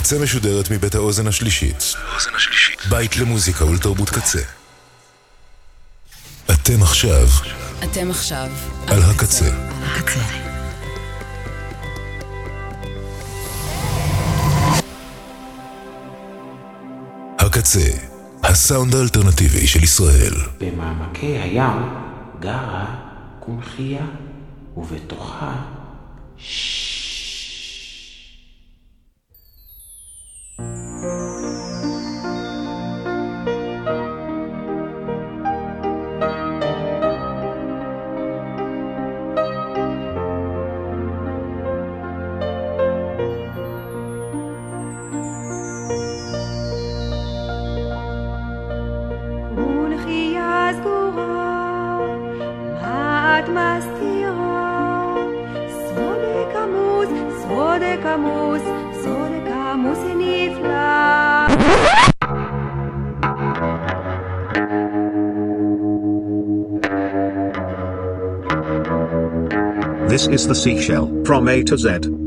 הקצה משודרת מבית האוזן השלישית. בית למוזיקה ולתרבות קצה. אתם עכשיו אתם עכשיו על הקצה. על הקצה. הקצה, הסאונד האלטרנטיבי של ישראל. במעמקי הים גרה קונכייה, ובתוכה ונחייה is the seashell from A to Z.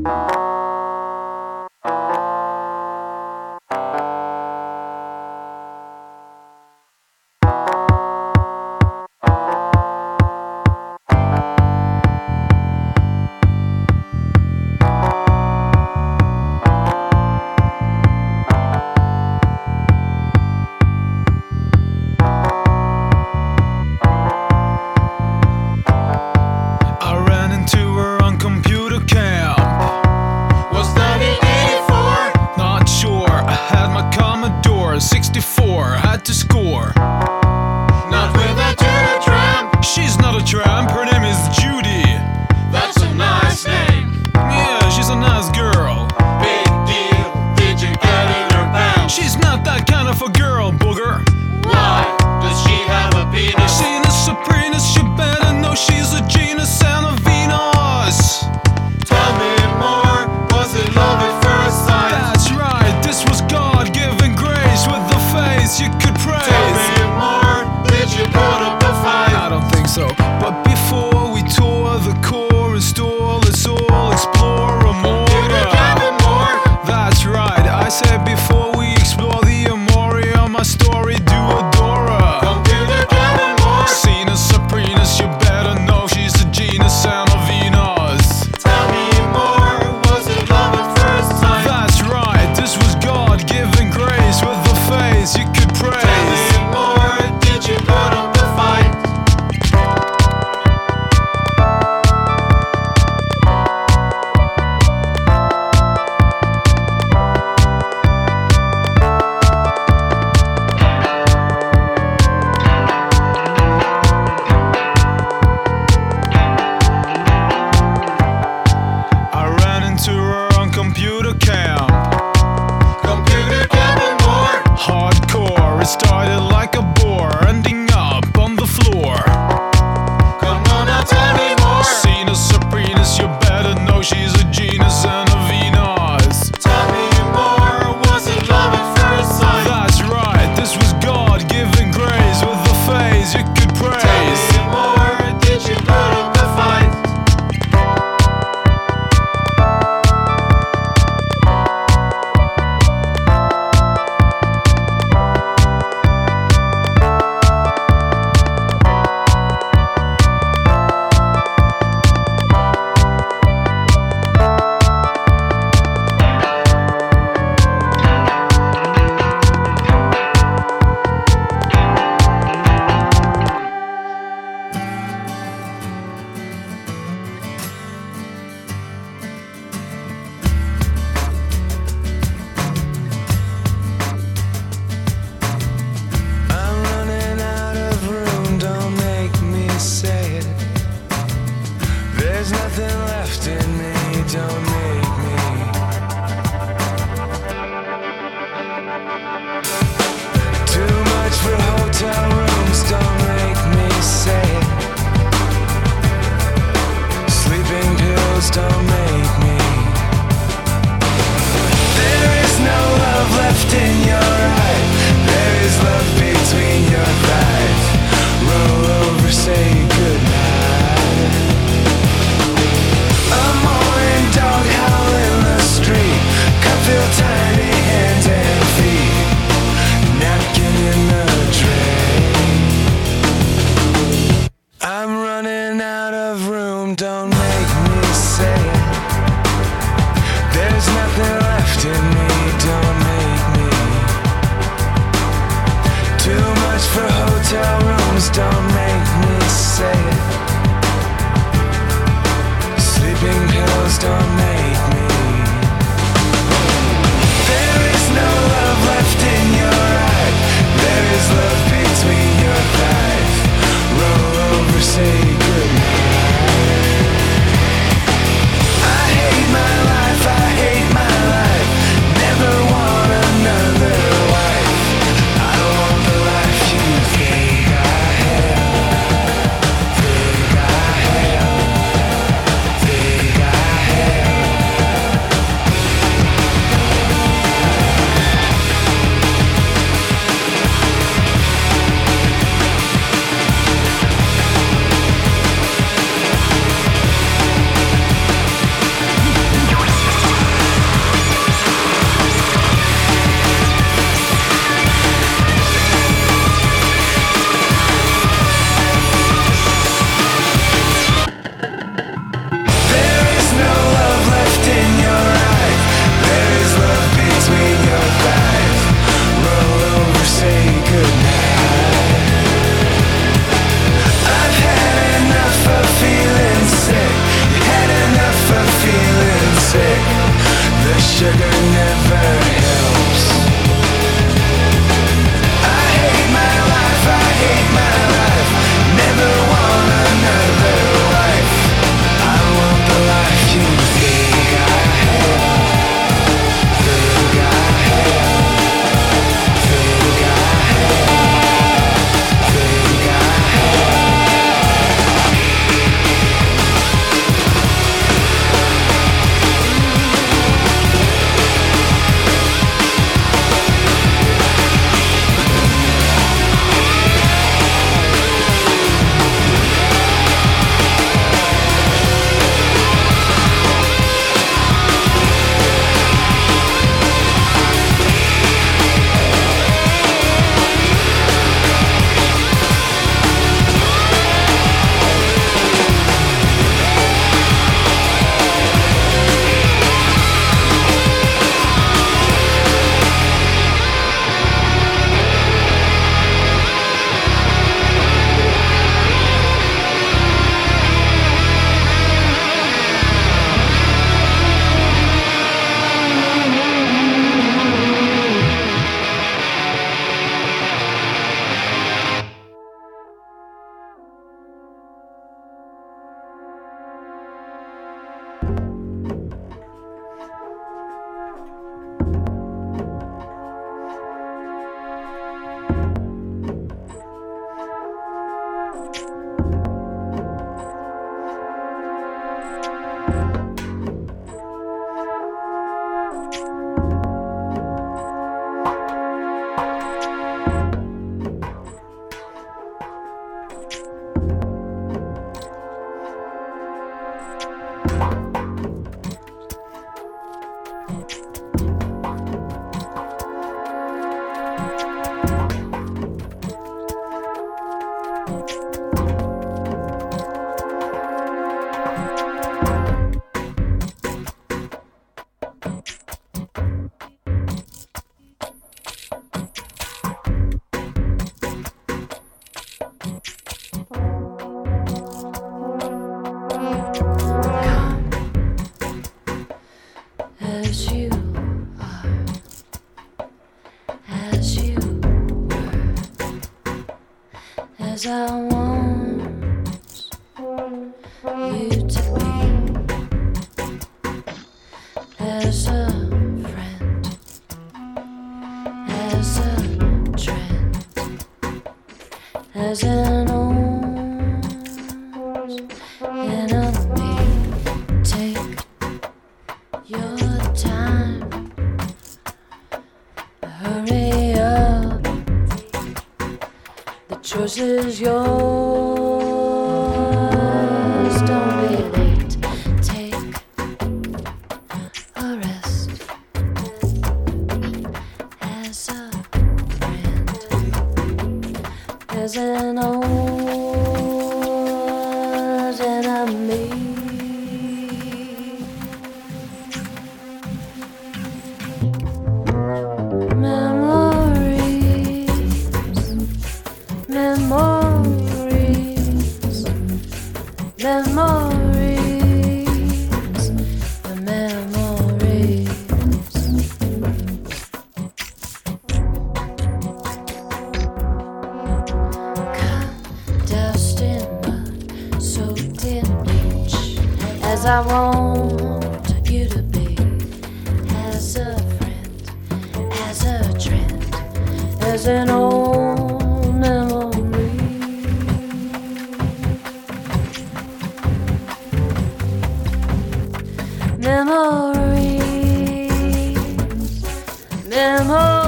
them all.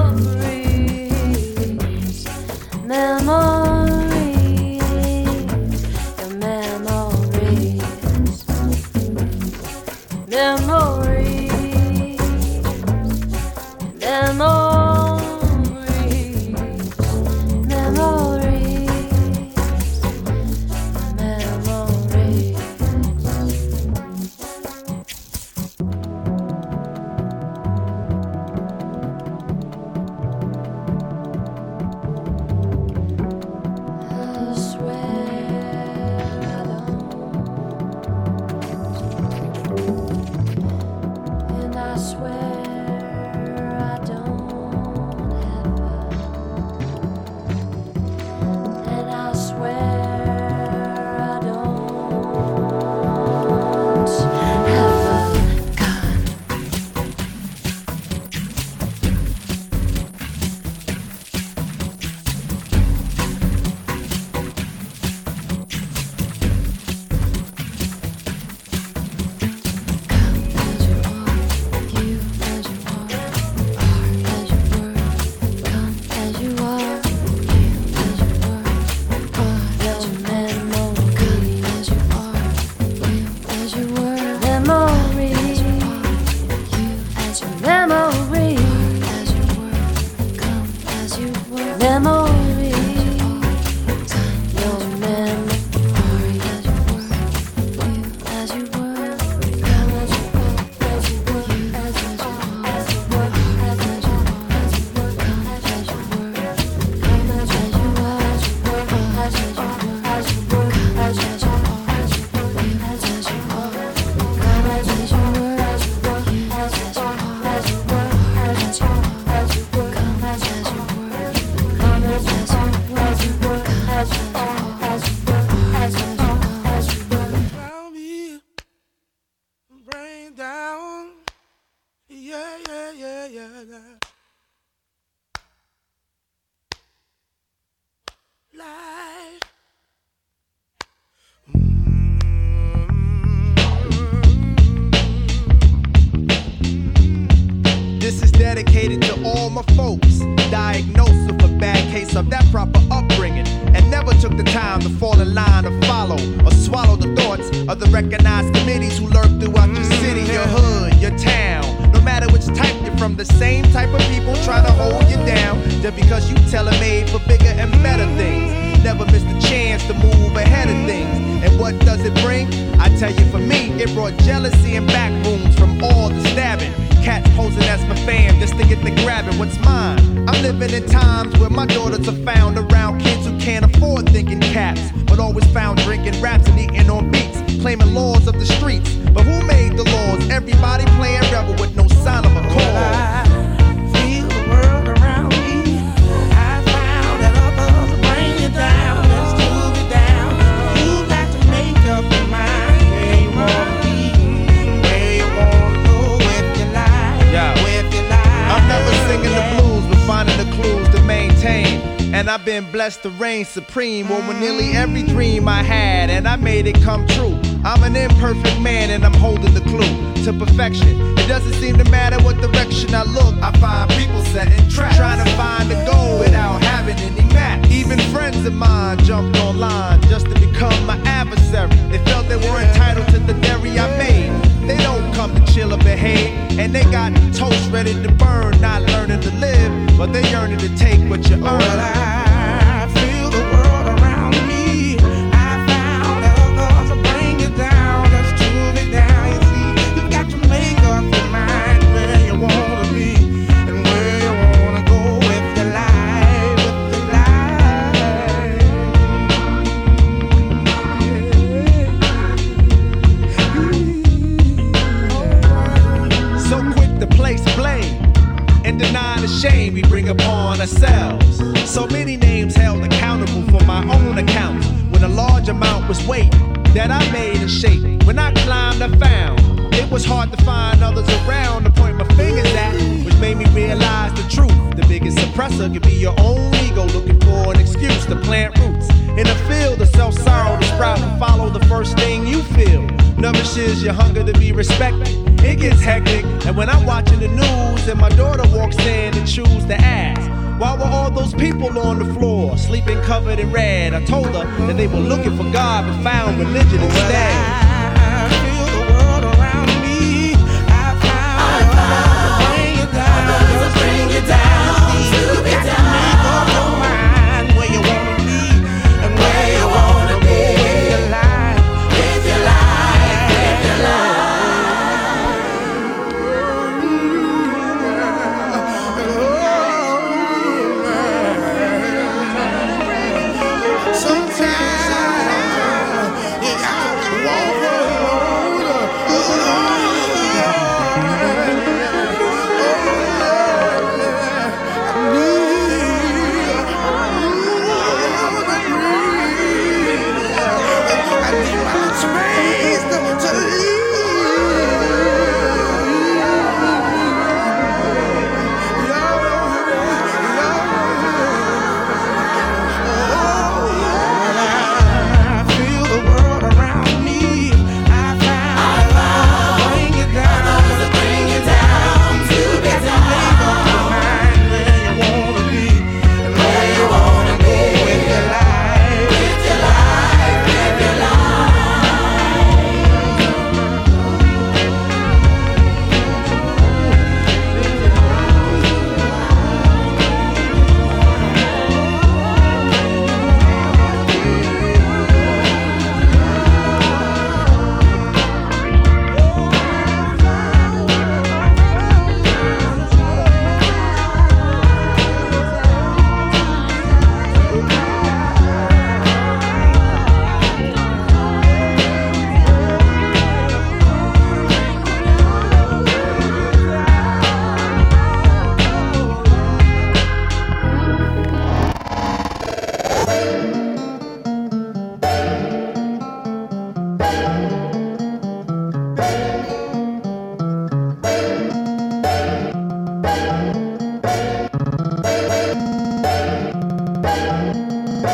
Supreme over nearly every dream I had, and I made it come true. I'm an imperfect man, and I'm holding the clue to perfection. It doesn't seem to matter what direction I look. I find people setting traps, trying to find the goal without having any match. Even friends of mine jumped online just to become my adversary. They felt they were entitled to the dairy I made. They don't come to chill or behave, and they got toast ready to burn, not learning to live, but they yearning to take what you earn. It was hard to find others around to point my fingers at, which made me realize the truth. The biggest suppressor could be your own ego looking for an excuse to plant roots in a field of self sorrow to sprout and follow the first thing you feel. Nourishes your hunger to be respected. It gets hectic, and when I'm watching the news and my daughter walks in and choose to ask, why were all those people on the floor sleeping covered in red? I told her that they were looking for God but found religion instead.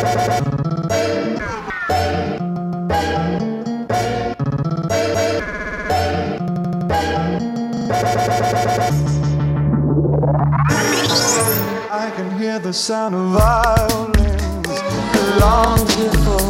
I can hear the sound of violins long before.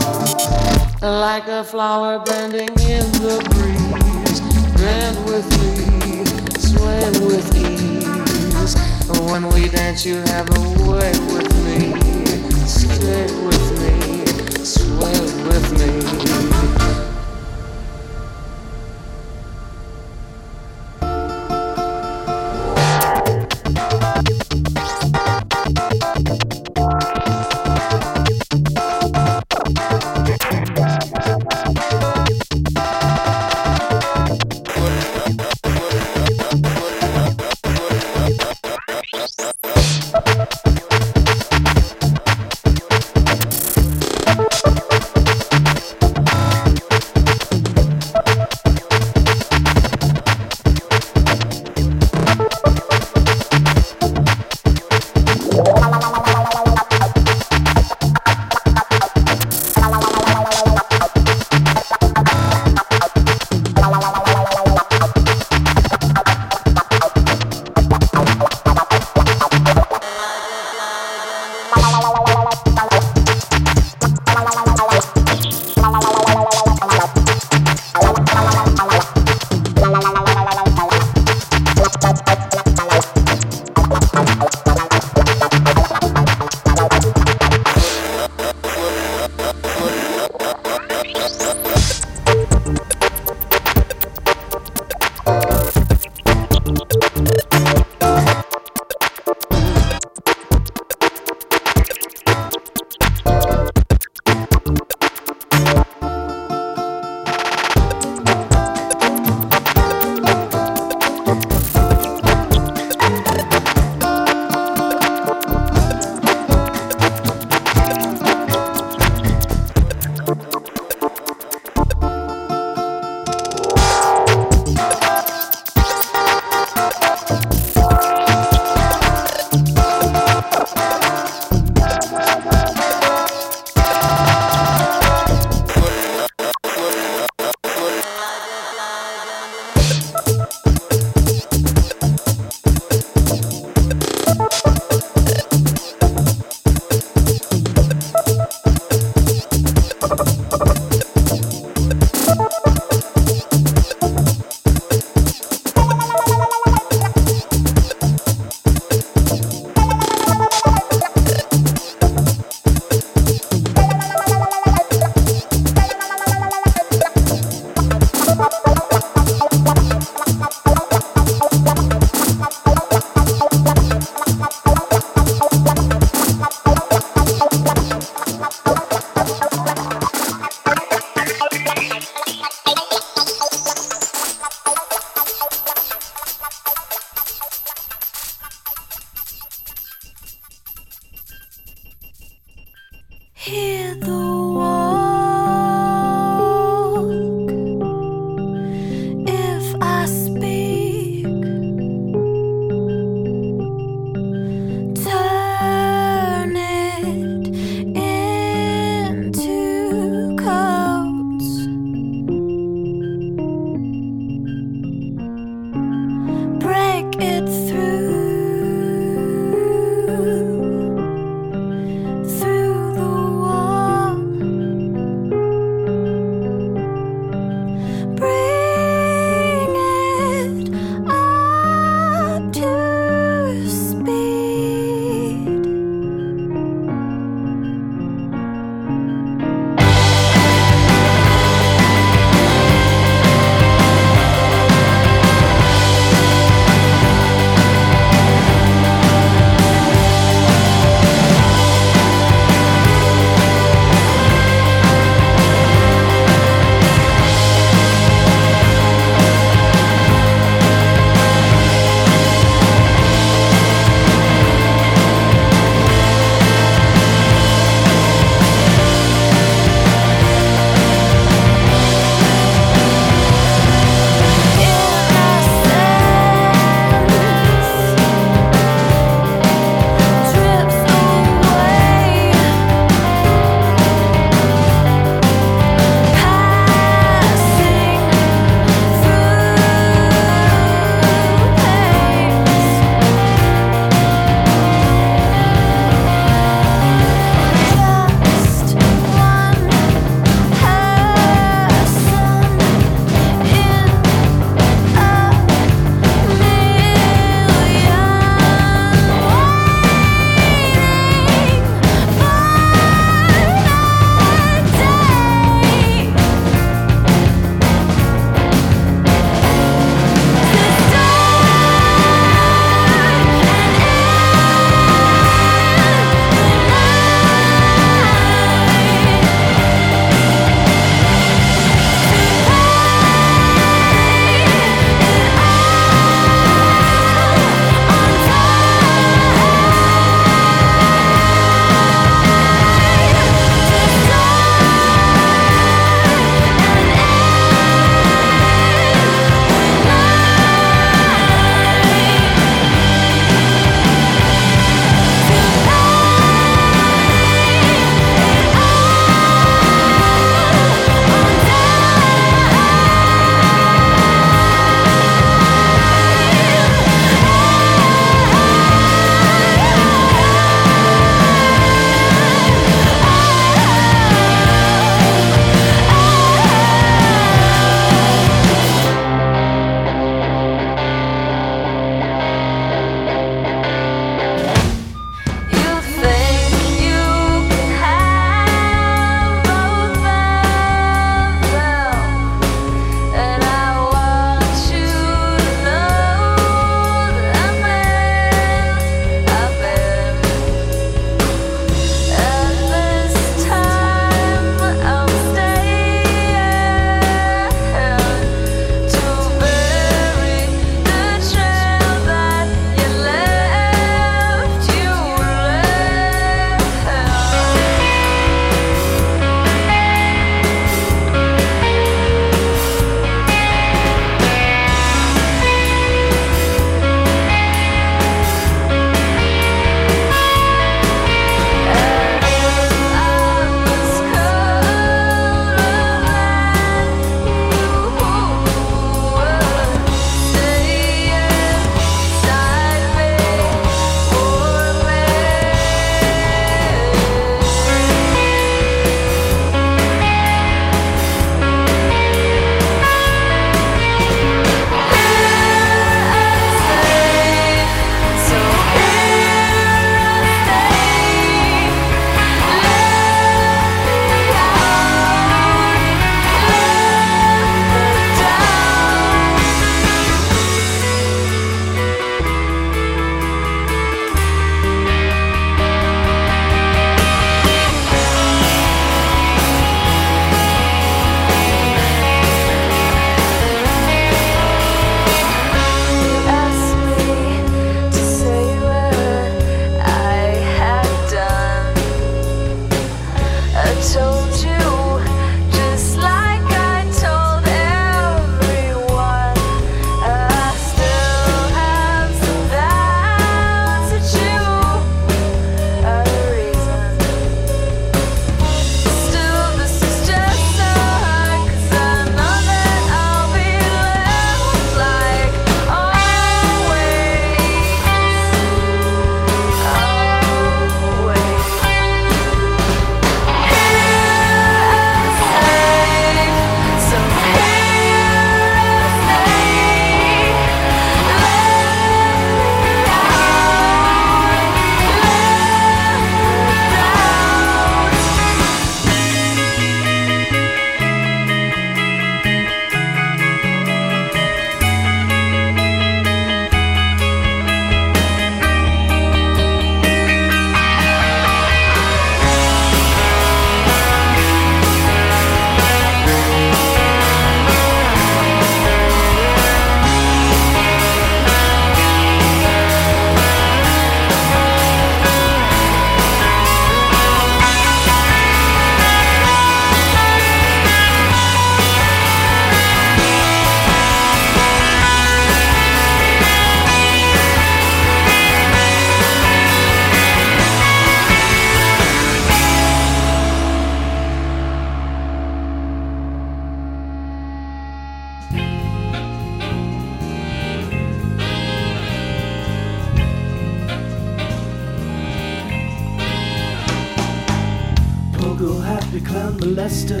the clown molester.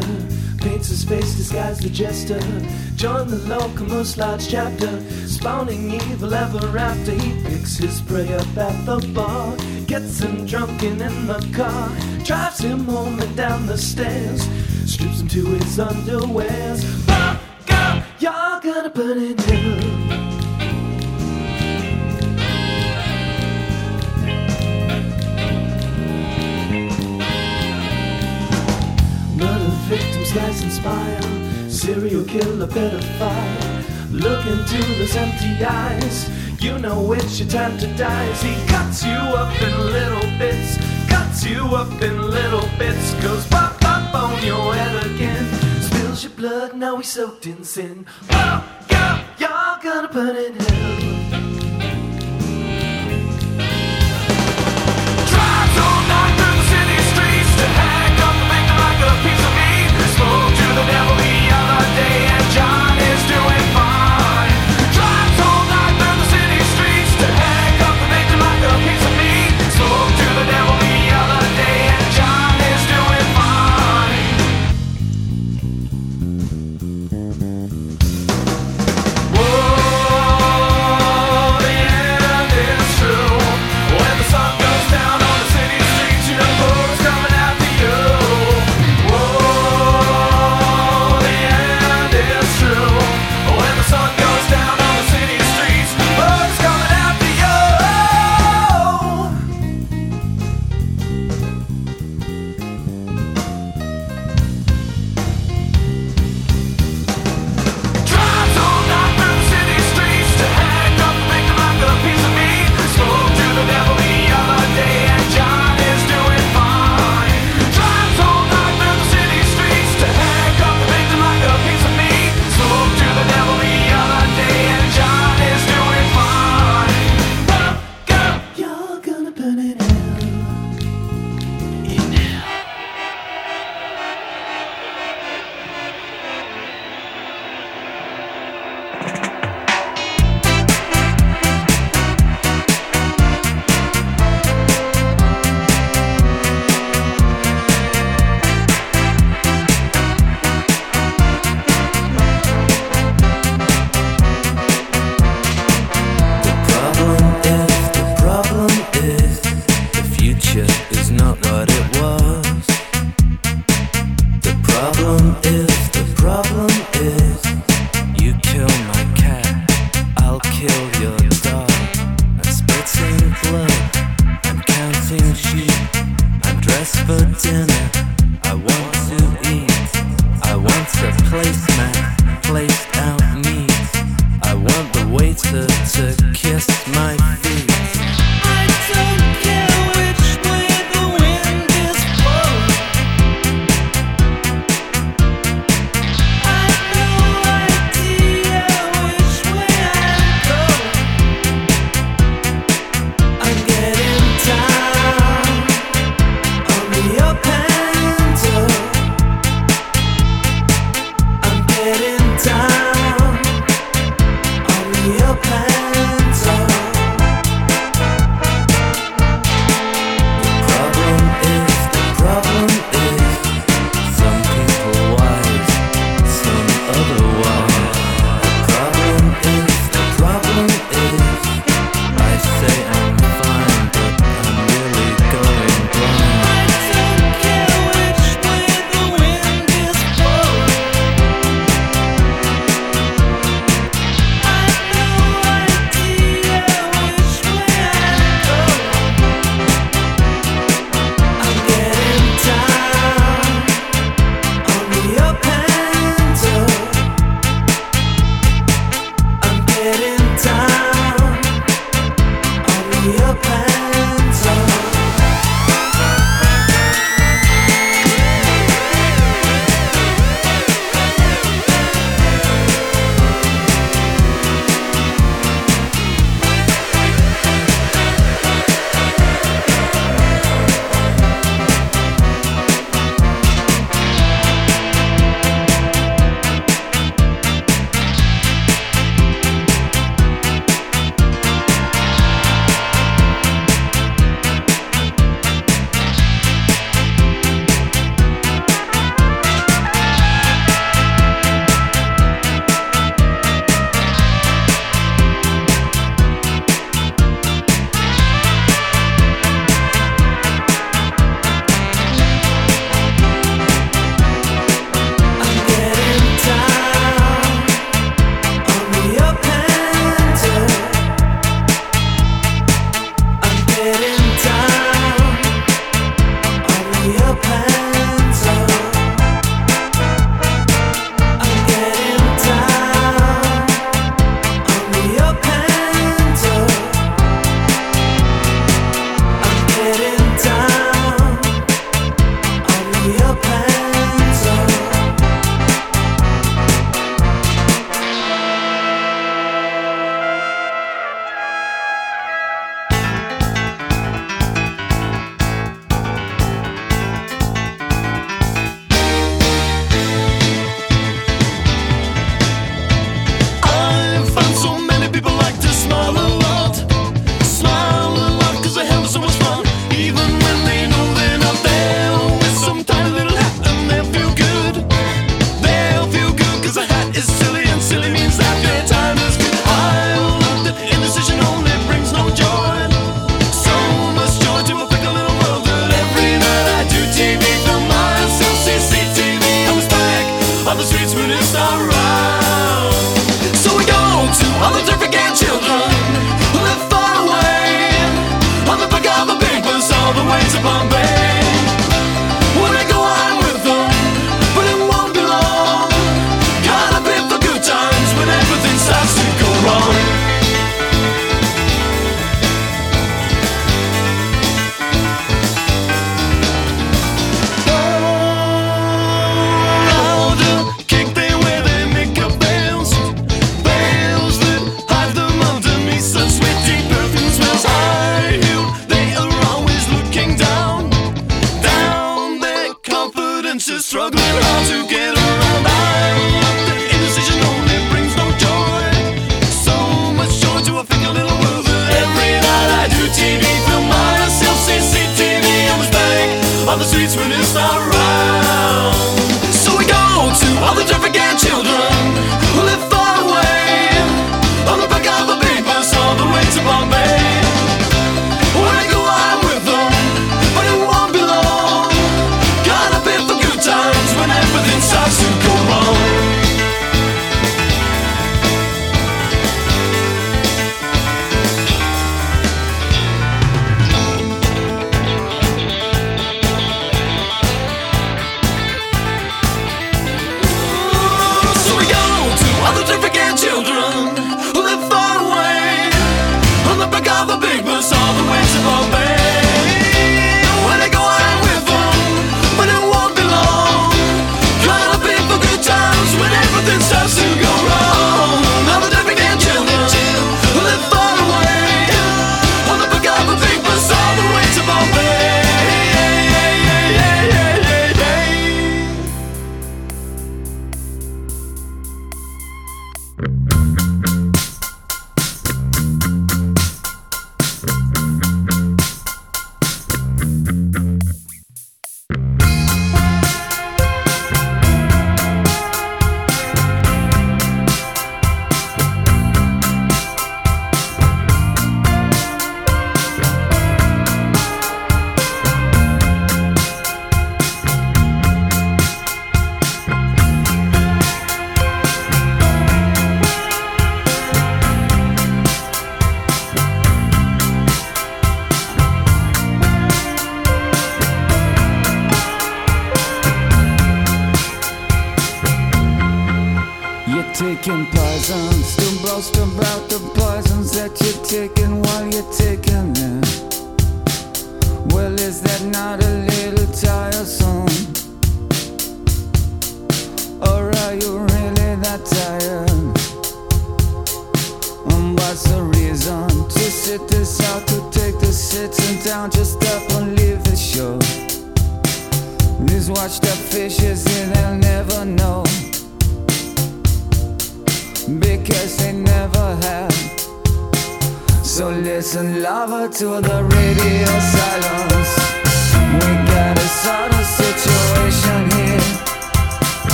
Paints his face, disguised the jester. Join the local most large chapter. Spawning evil ever after. He picks his prey up at the bar. Gets him drunk and in the car. Drives him home and down the stairs. Strips him to his underwears. Fuck up, you're gonna burn it down. slice and smile. Serial killer, pedophile. Look into those empty eyes. You know it's your time to die. As he cuts you up in little bits. Cuts you up in little bits. Goes pop pop on your head again. Spills your blood, now we soaked in sin. Oh, yeah, you're gonna burn in hell.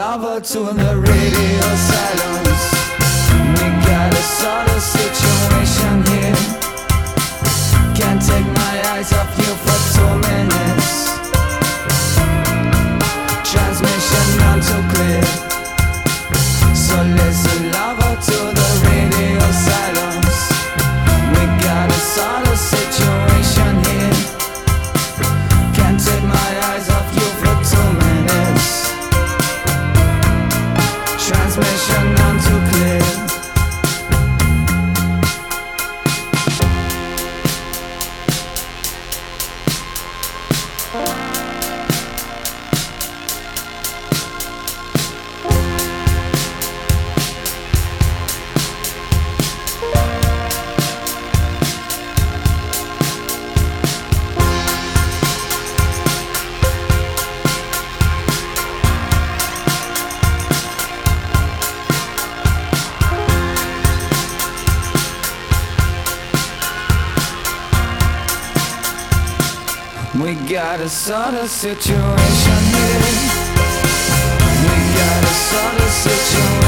lover to the radio silence. We got a sort of situation here. Can't take my eyes off you for two minutes. Transmission not too clear. So listen, lover, to the sort of situation here. We got a sort of situation.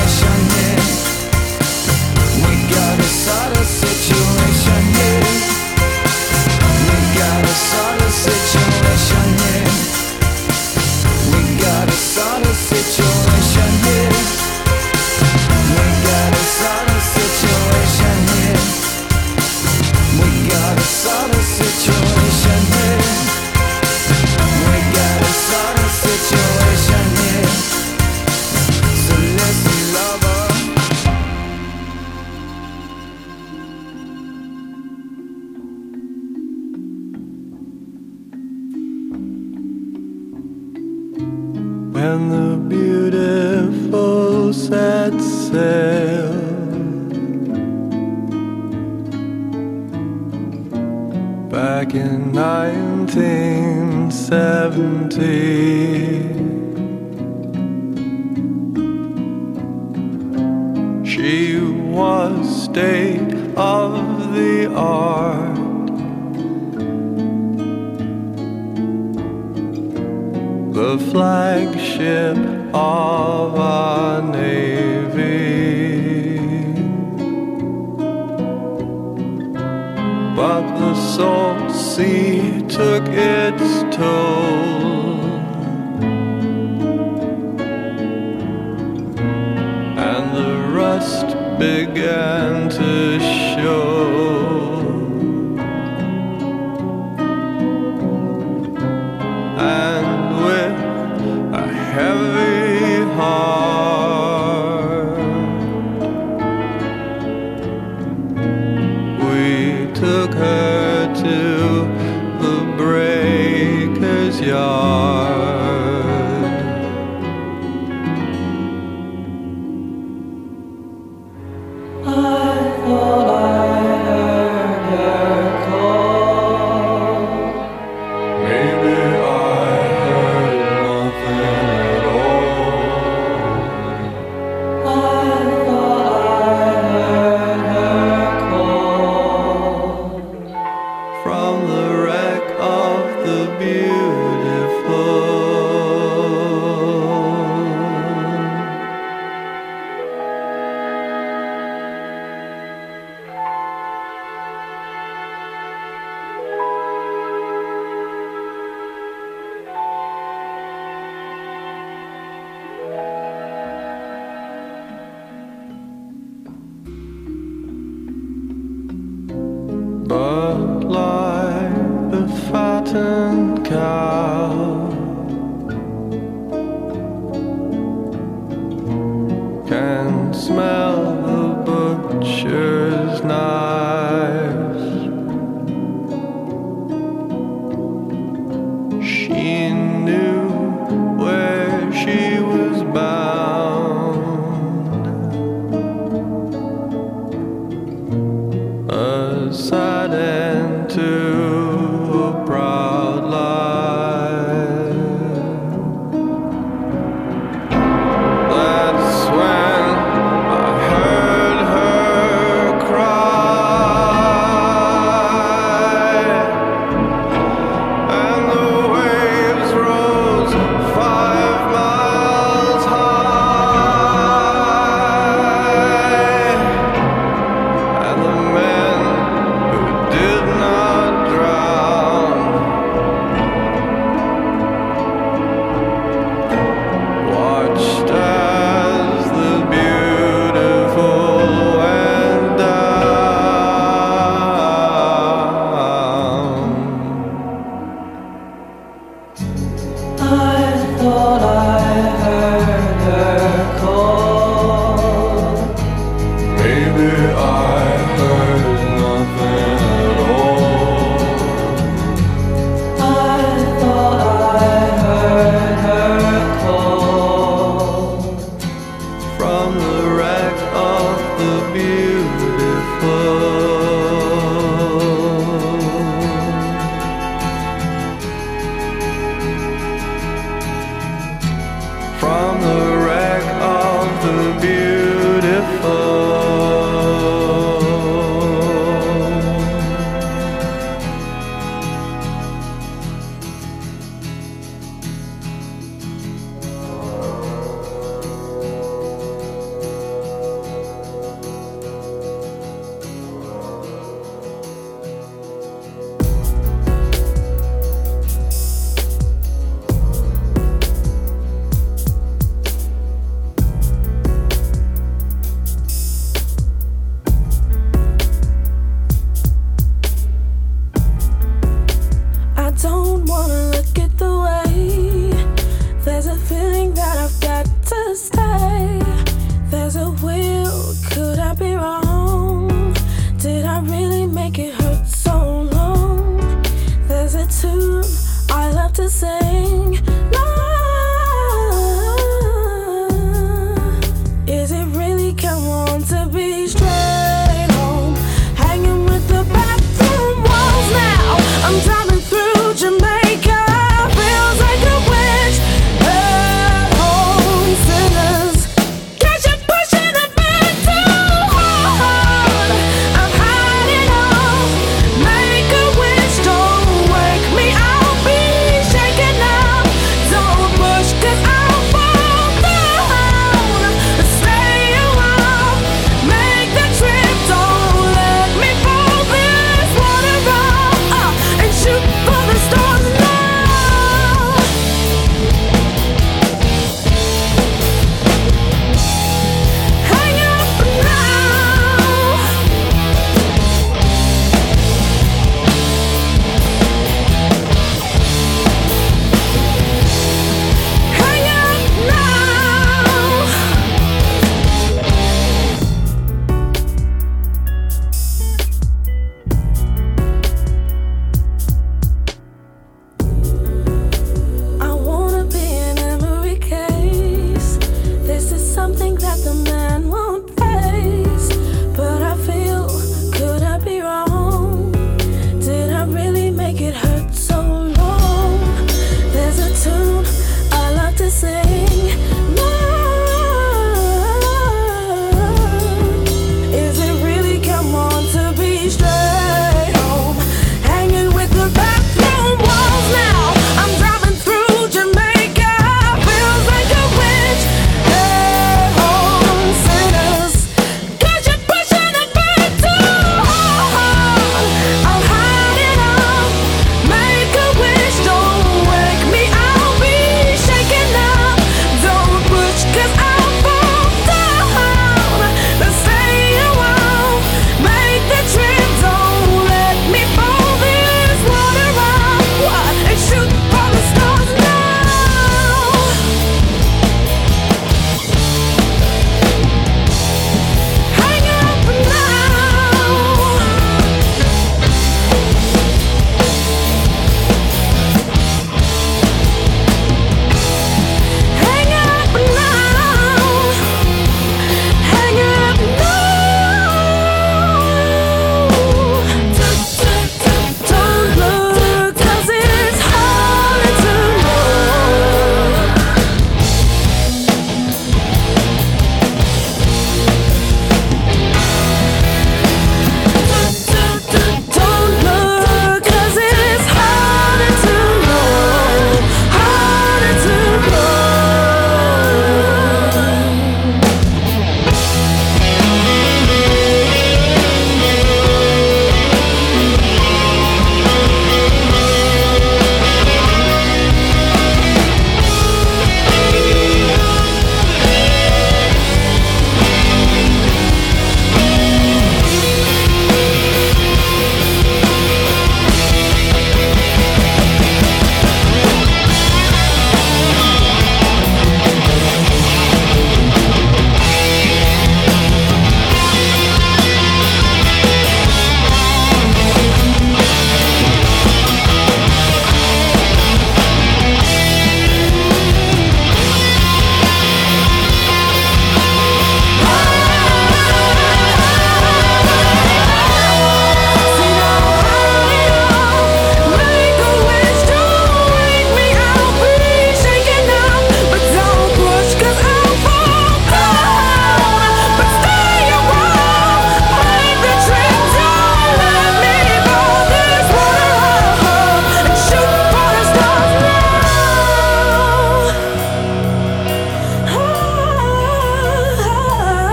be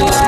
Wow.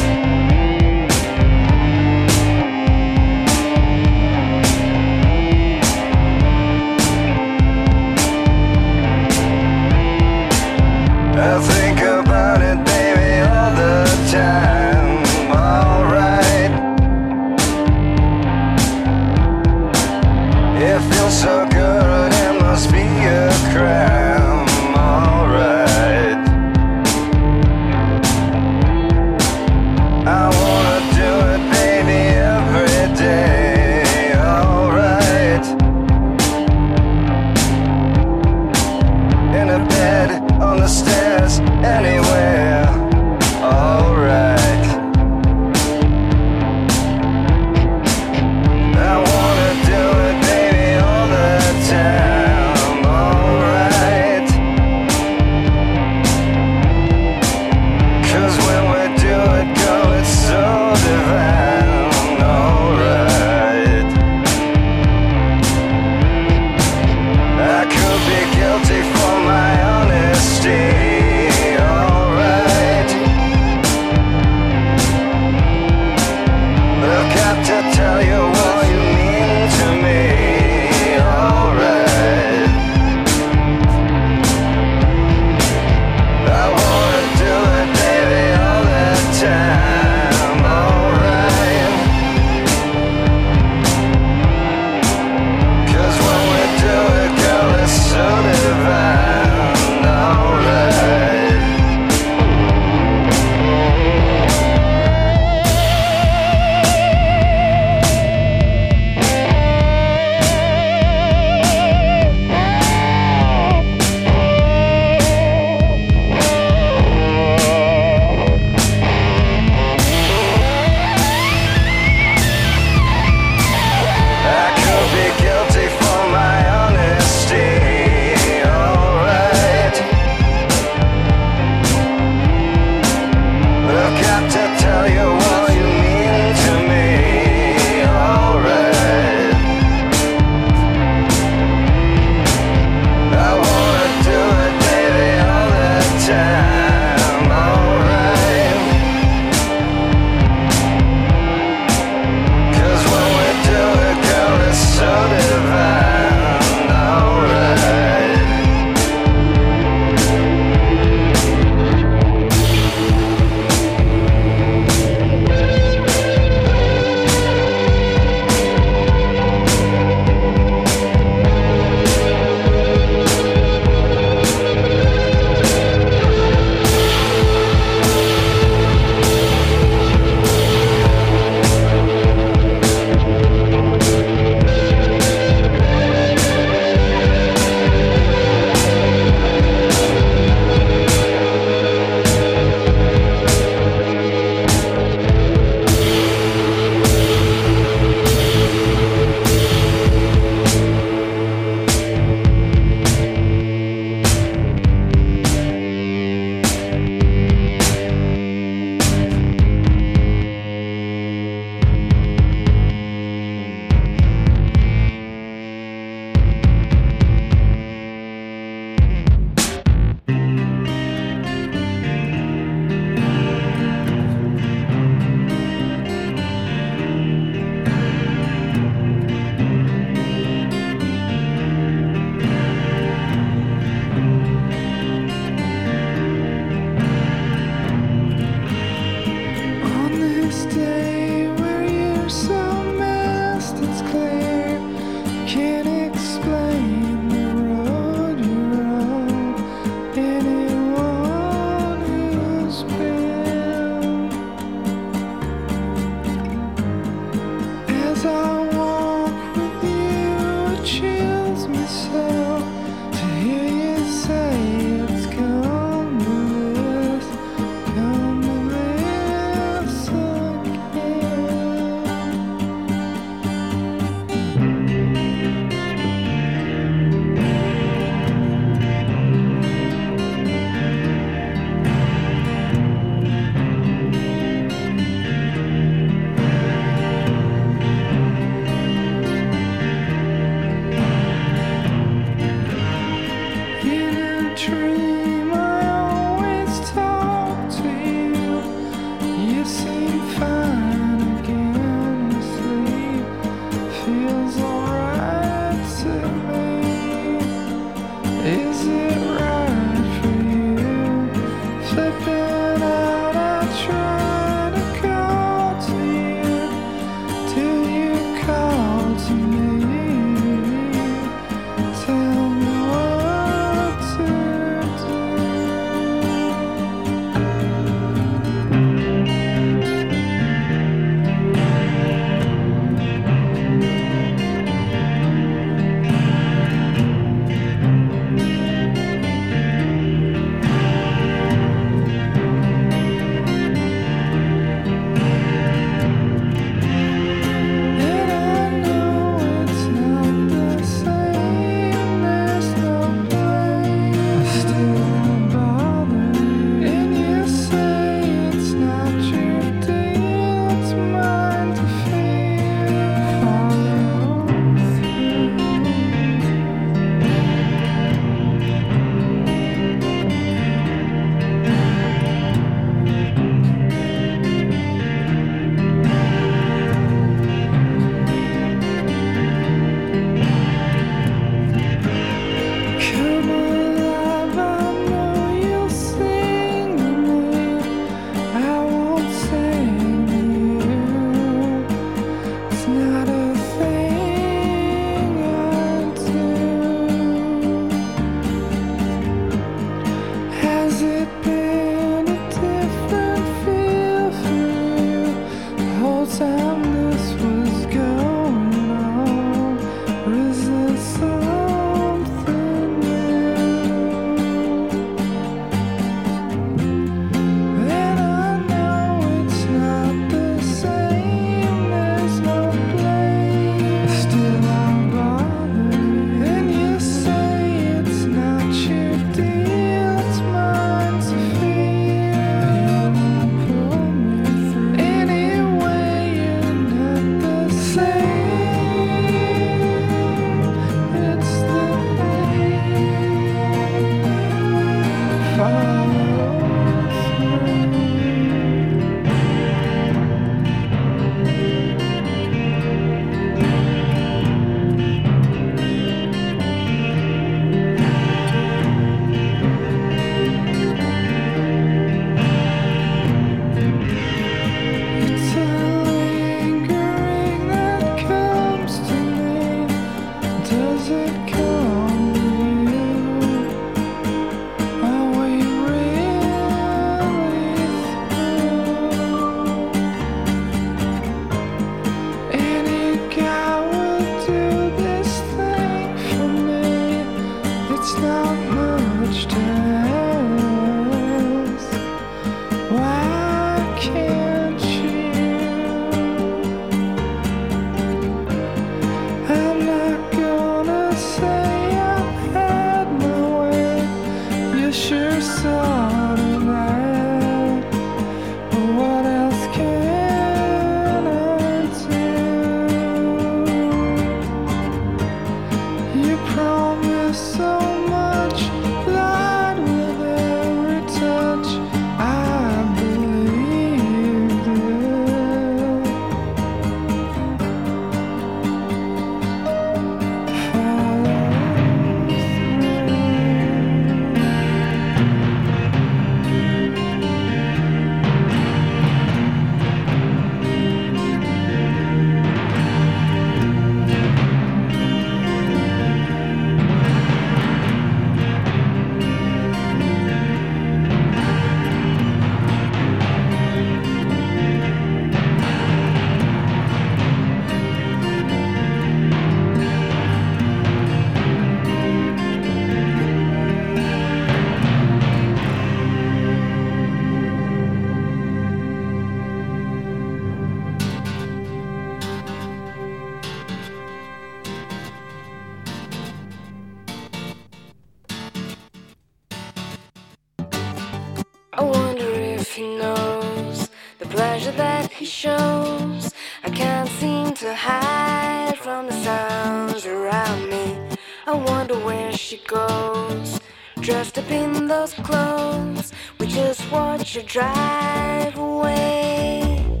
those clones. We just watch you drive away.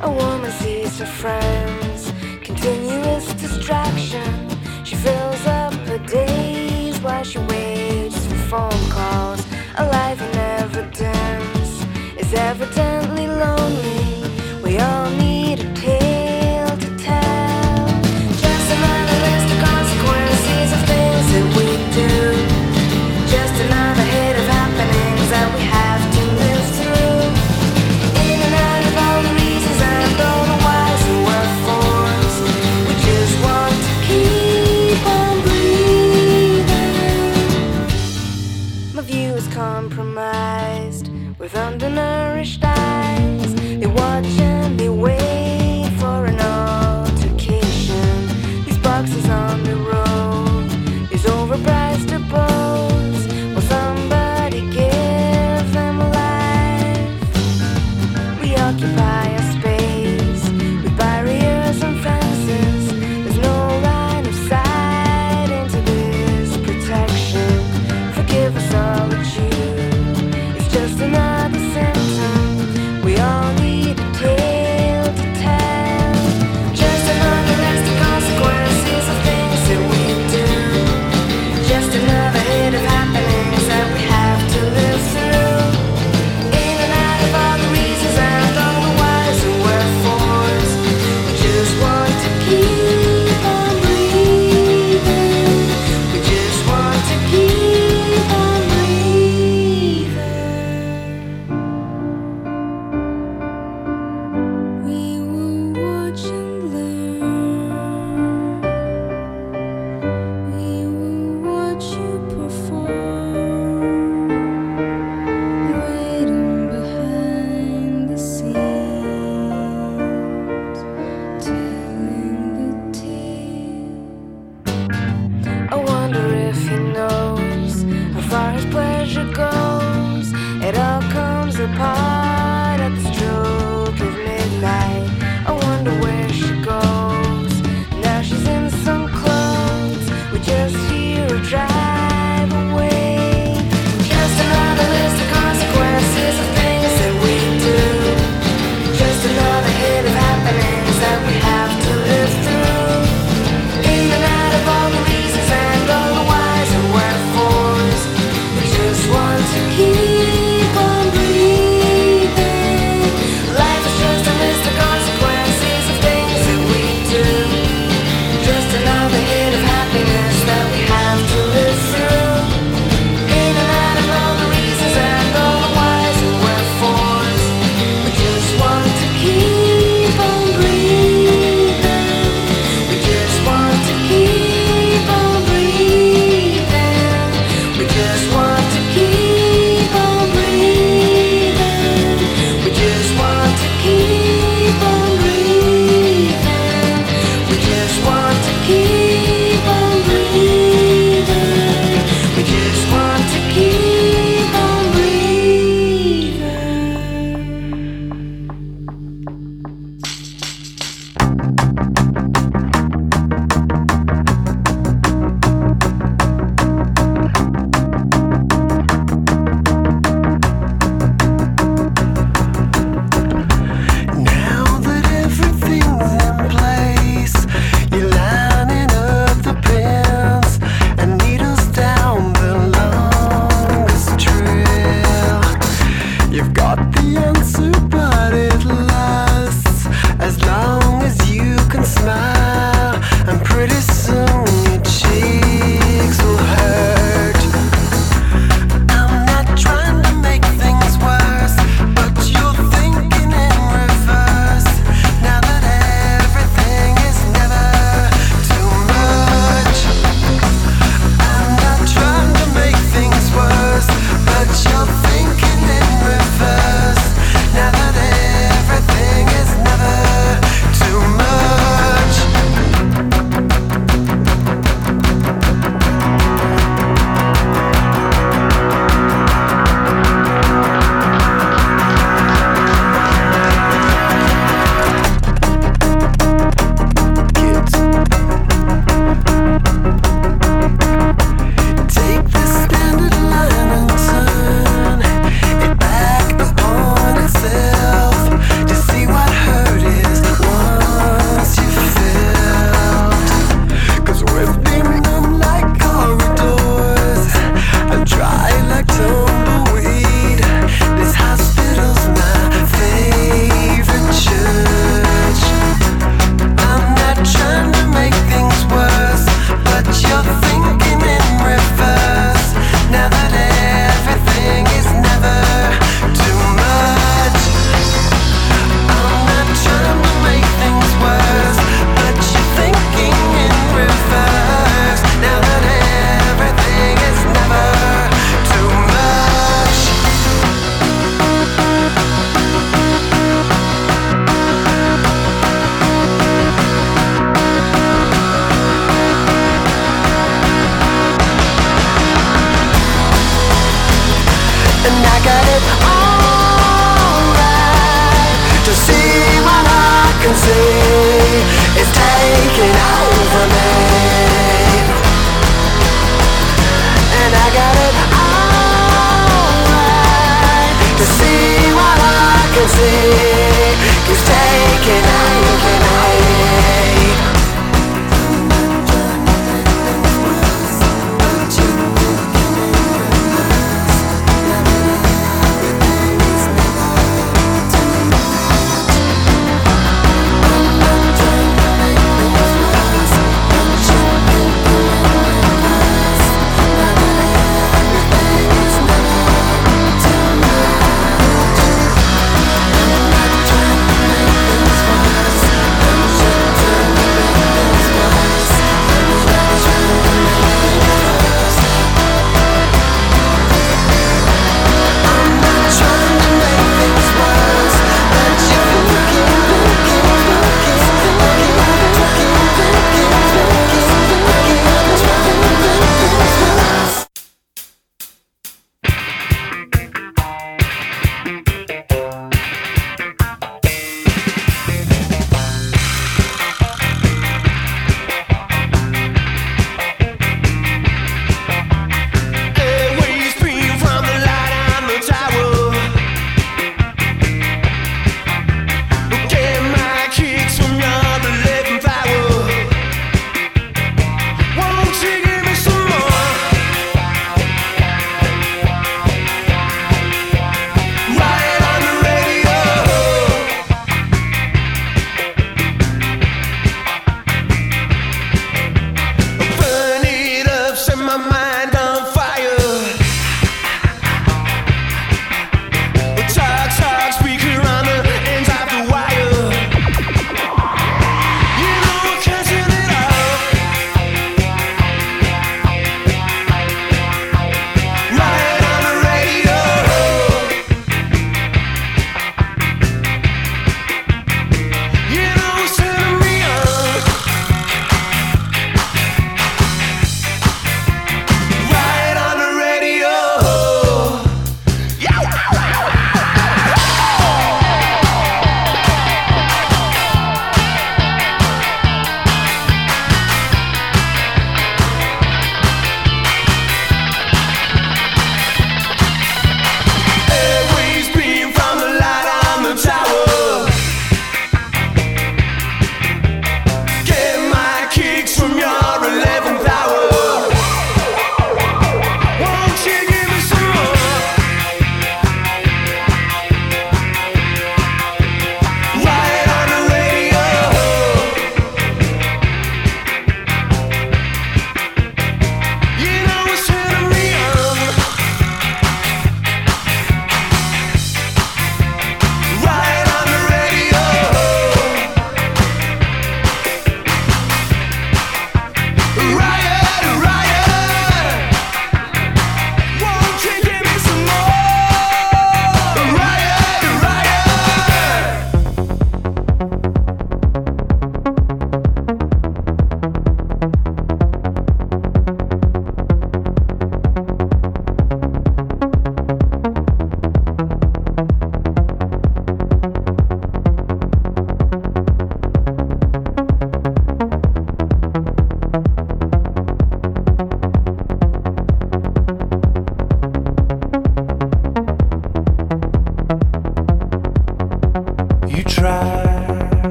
A woman sees her friends, continuous distraction. She fills up her days while she waits for phone calls. A life in evidence is evidence.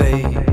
If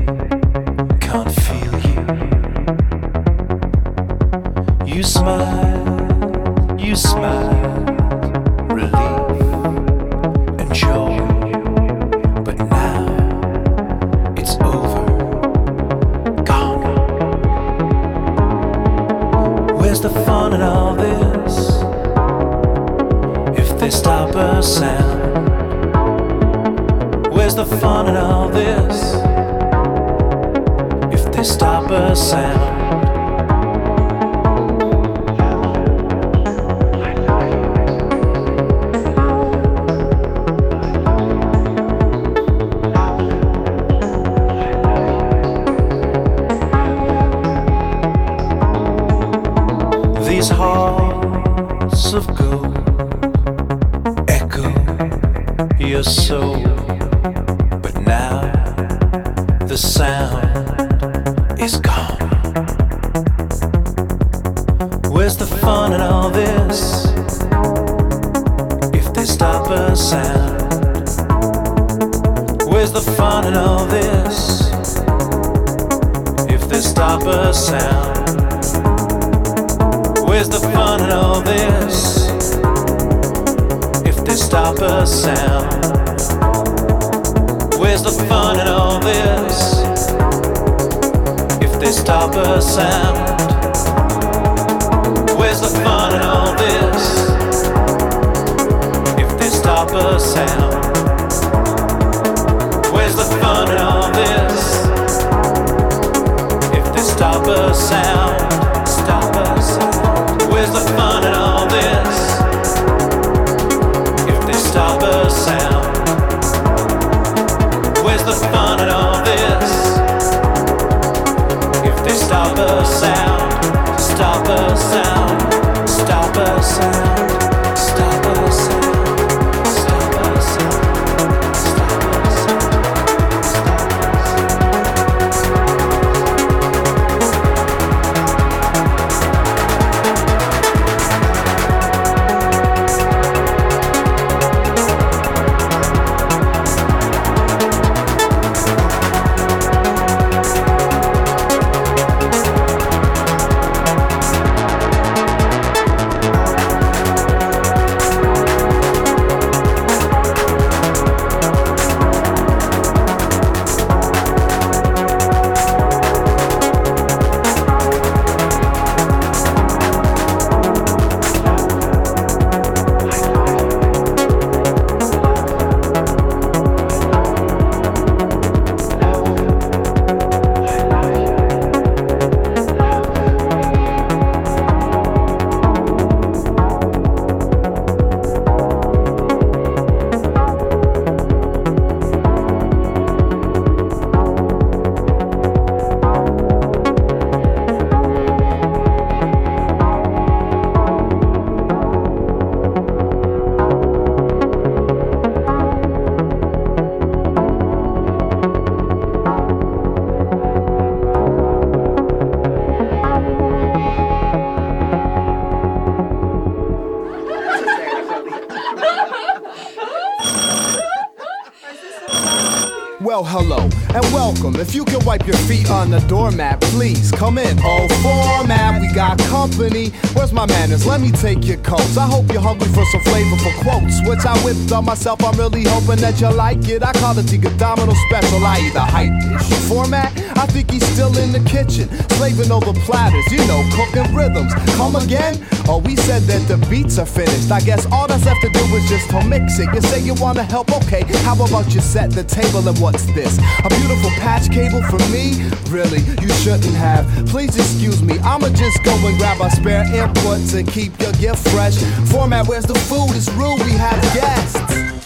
Well, hello and welcome. If you can wipe your feet on the doormat, please come in. Oh, format, we got company. Where's my manners? Let me take your coats. I hope you're hungry for some flavorful quotes, which I whipped on myself. I'm really hoping that you like it. I call it the Domino Special. I either hype dish. Format, I think he's still in the kitchen, slaving over platters, you know, cooking rhythms. Come again? Oh, we said that the beats are finished. I guess all that's left to do is just to mix it. You say you wanna help? Okay, how about you set the table and what's this? A beautiful patch cable for me? Really, you shouldn't have. Please excuse me, I'ma just go and grab our spare inputs and keep your gift fresh. Format, where's the food? It's rude, we have guests.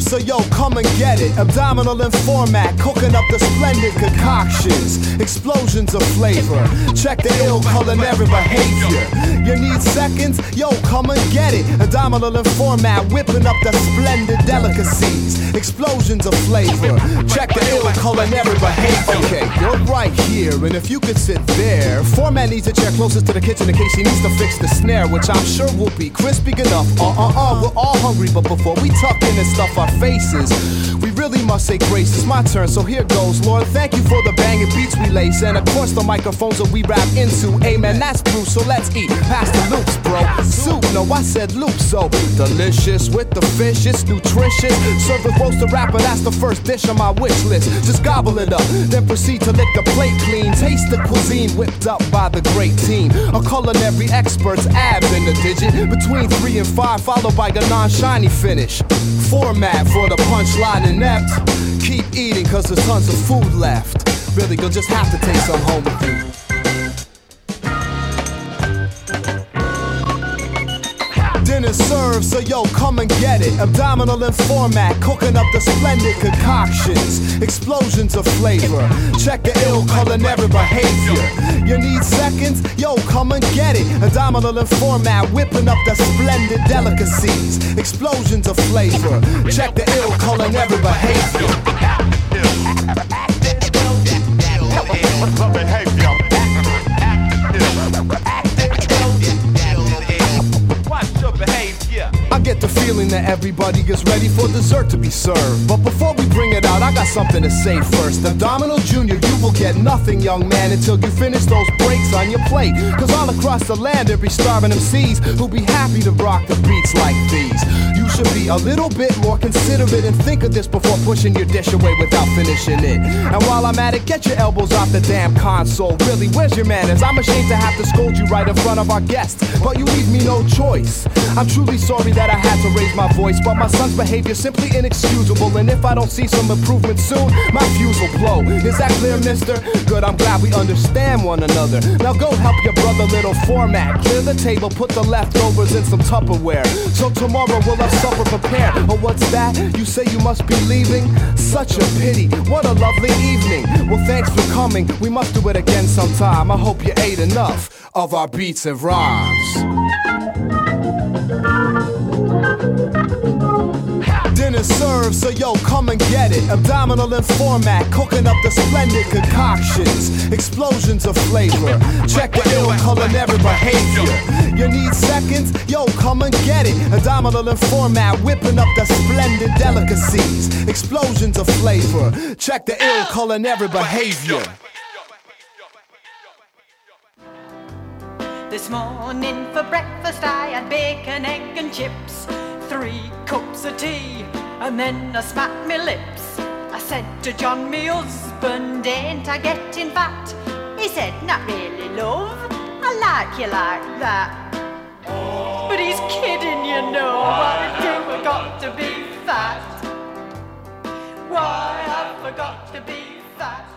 So yo, come and get it. Abdominal in format, cooking up the splendid concoctions. Explosions of flavor. Check the ill culinary behavior. You need seconds? Yo, come and get it. Abdominal in format, whipping up the splendid delicacies. Explosions of flavor. Check the ill culinary behavior. Okay, you're right here, and if you could sit there. Format needs a chair closest to the kitchen in case he needs to fix the snare, which I'm sure will be crispy enough. Uh uh uh, we're all hungry, but before we tuck in and stuff our faces, we really must say grace. It's my turn, so here goes. Lord, thank you for the banging beats we lace, and of course the microphones that we rap into. Amen, that's Bruce, so let's eat. Pass the loops, bro. Soup, no, I said loop, so delicious with the fish, it's nutritious. Serve with the rapper, that's the first dish on my wish list. Just gobble it up, then proceed to lick the plate clean. Taste the cuisine whipped up by the great team. A culinary expert's abs in the digit. Between three and five, followed by a non-shiny finish. Format for the punchline Keep eating, cause there's tons of food left. Really, you'll just have to take some home with you. Dinner served, so yo, come and get it. Abdominal and Format, cooking up the splendid concoctions. Explosions of flavor. Check the ill culinary behavior. You need seconds? Yo, come and get it. Abdominal and Format, whipping up the splendid delicacies. Explosions of flavor. Check the ill culinary behavior. Feeling that everybody is ready for dessert to be served. But before we bring it out, I got something to say first. Abdominal Junior, you will get nothing, young man, until you finish those breaks on your plate. Cause all across the land, there be starving MCs who'll be happy to rock the beats like these. You should be a little bit more considerate and think of this before pushing your dish away without finishing it. And while I'm at it, get your elbows off the damn console. Really, where's your manners? I'm ashamed to have to scold you right in front of our guests, but you leave me no choice. I'm truly sorry that I had to raise my voice, but my son's behavior simply inexcusable. And if I don't see some improvement soon, my fuse will blow. Is that clear, mister? Good, I'm glad we understand one another. Now go help your brother, little format. Clear the table, put the leftovers in some Tupperware. So tomorrow we'll have supper prepared. Oh, what's that? You say you must be leaving? Such a pity. What a lovely evening. Well, thanks for coming. We must do it again sometime. I hope you ate enough of our beats and rhymes. Dinner served, so yo, come and get it. Abdominal and Format, cooking up the splendid concoctions, explosions of flavor. Check the ill culinary behavior. You need seconds? Yo, come and get it. Abdominal and Format, whipping up the splendid delicacies, explosions of flavor. Check the ill culinary behavior. This morning for breakfast I had bacon, egg and chips Three cups of tea and then I smacked my lips. I said to John, me husband, ain't I getting fat? He said, not really, love, I like you like that. But he's kidding, you know, why do I got to be fat? Why I forgot to be fat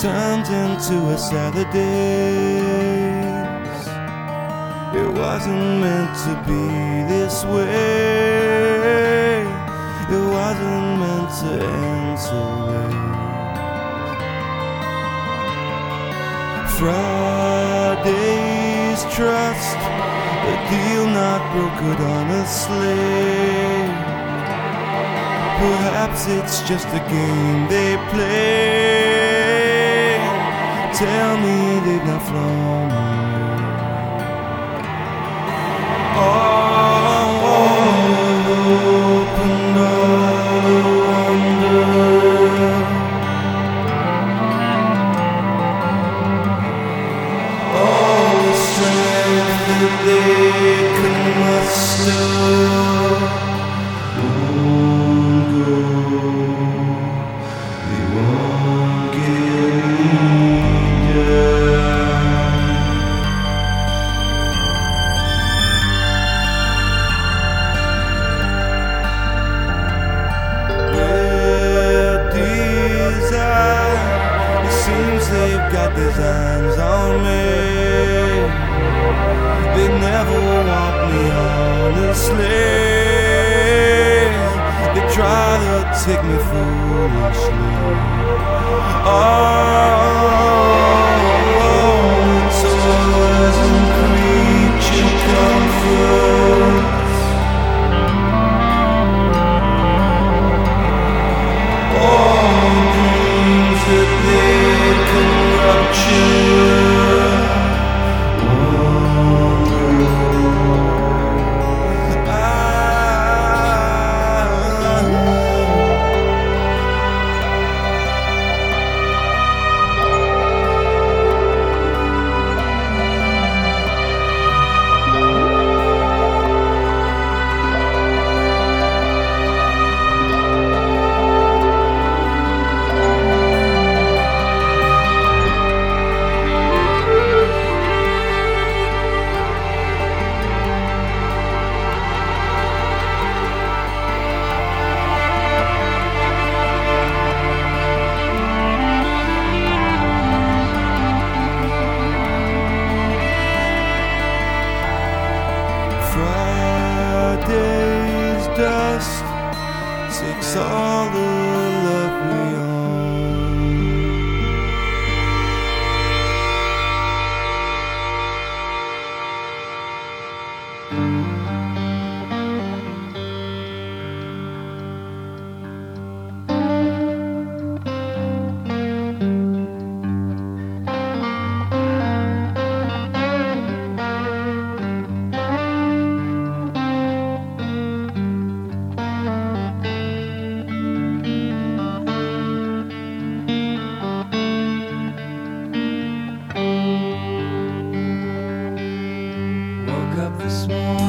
turned into a Saturday's. It wasn't meant to be this way. It wasn't meant to end so late. Friday's trust, a deal not brokered honestly. Perhaps it's just a game they play. Tell me they've not flown. Oh, all. All oh, the strength that they can muster up this morning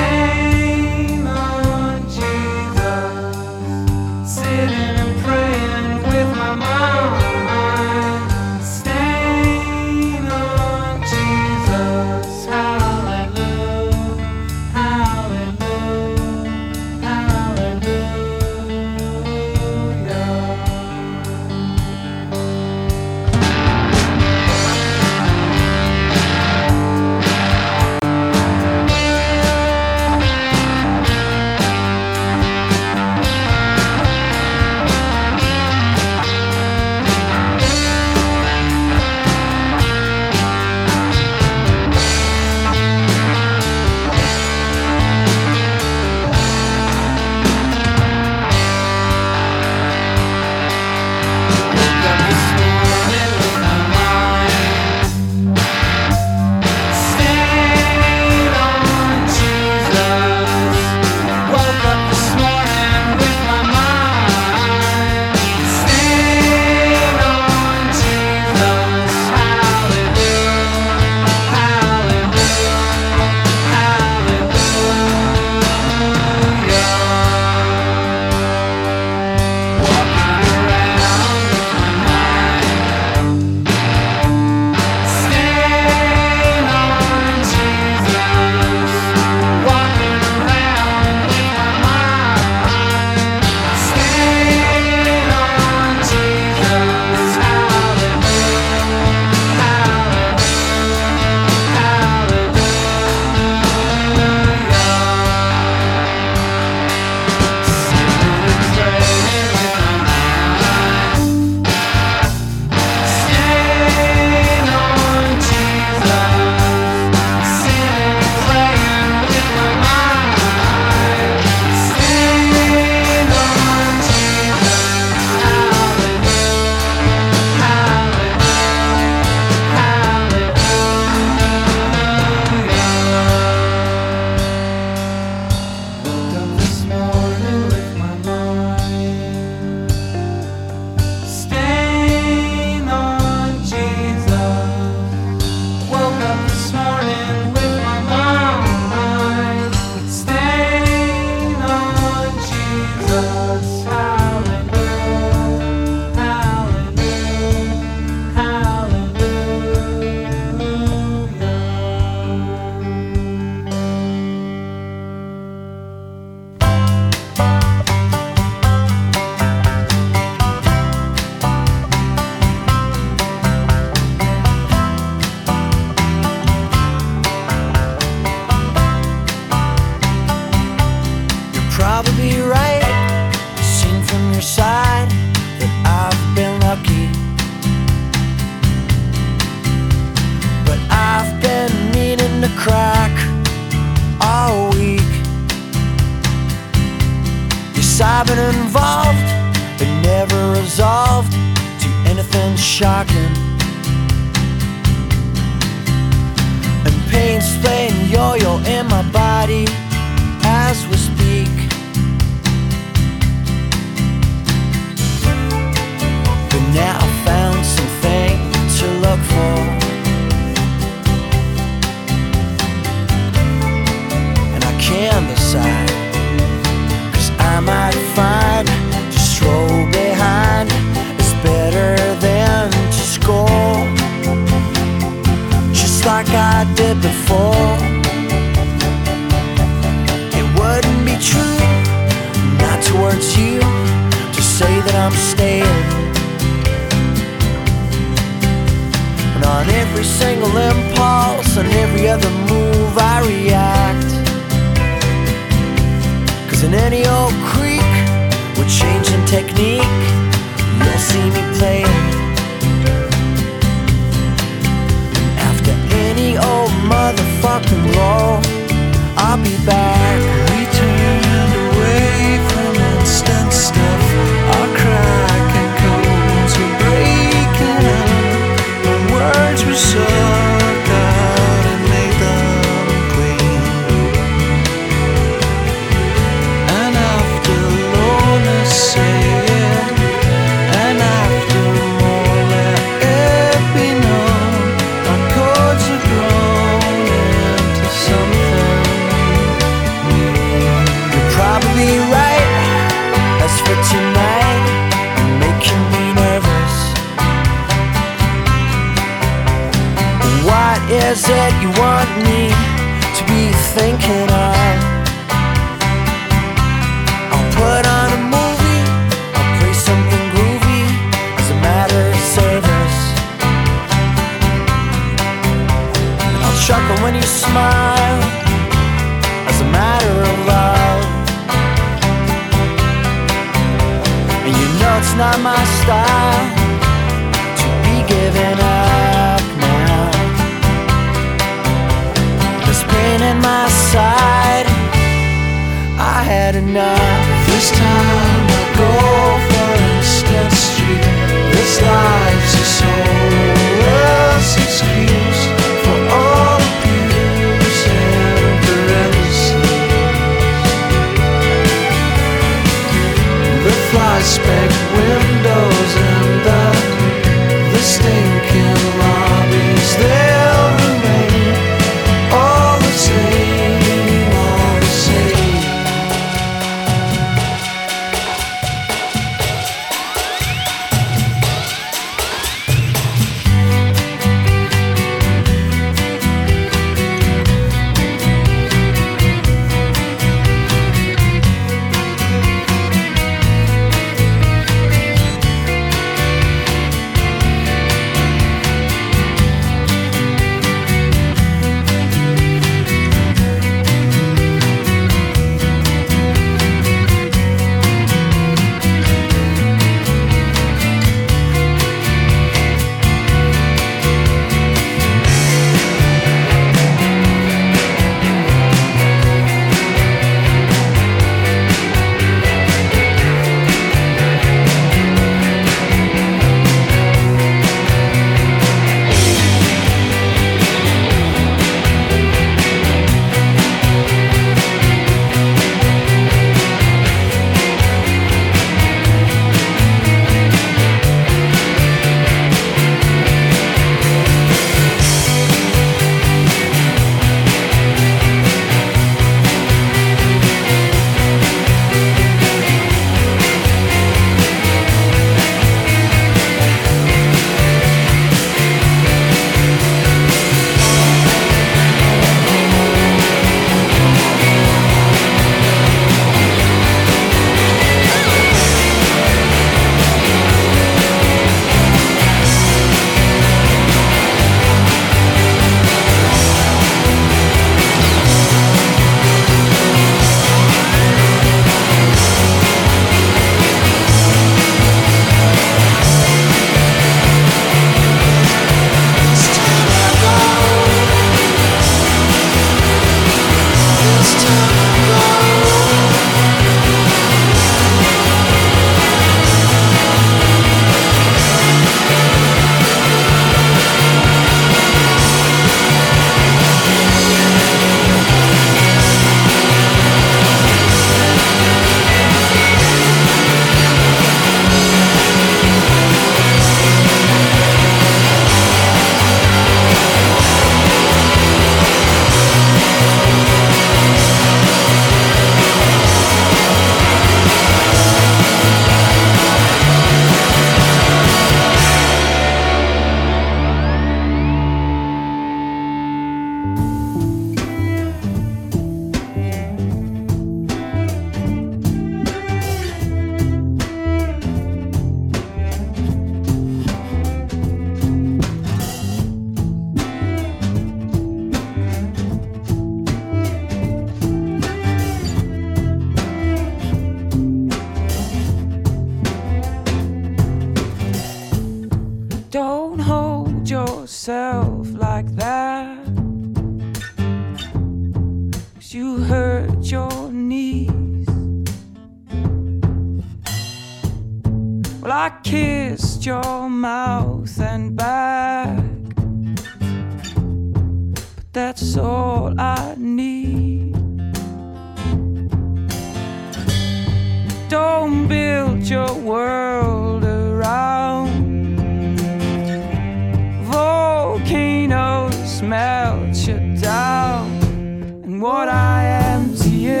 and what I am to you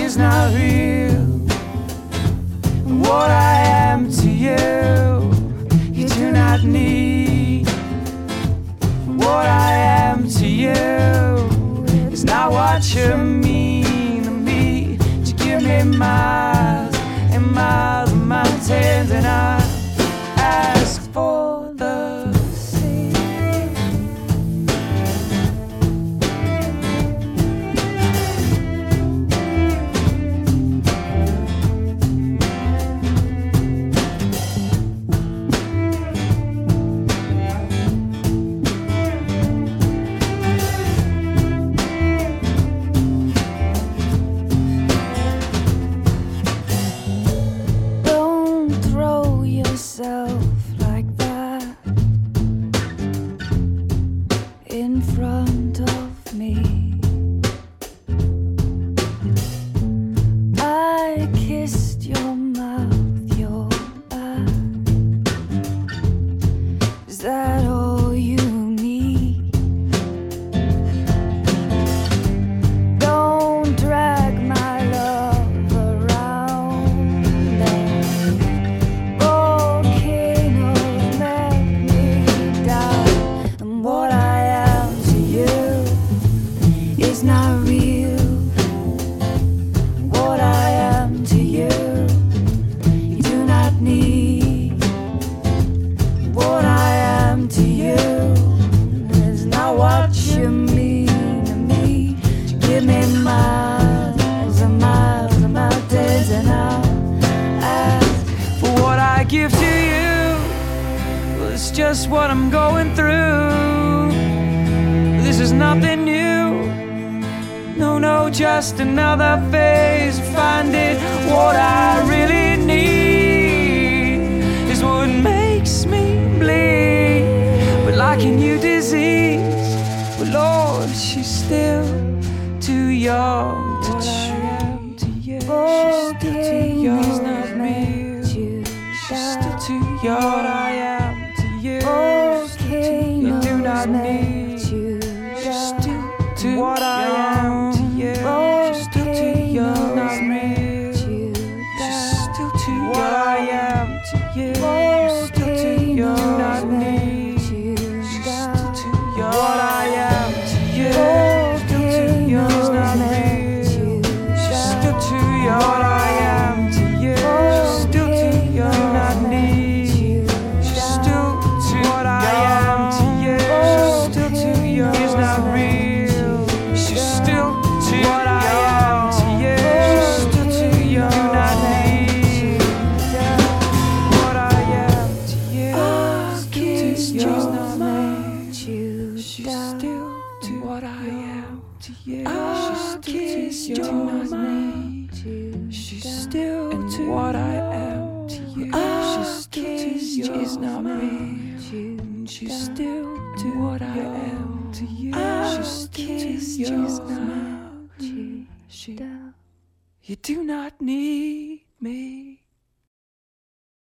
is not real. What I am to you, you do not need. What I am to you is not what you mean to me. You give me miles and miles and mountains and I.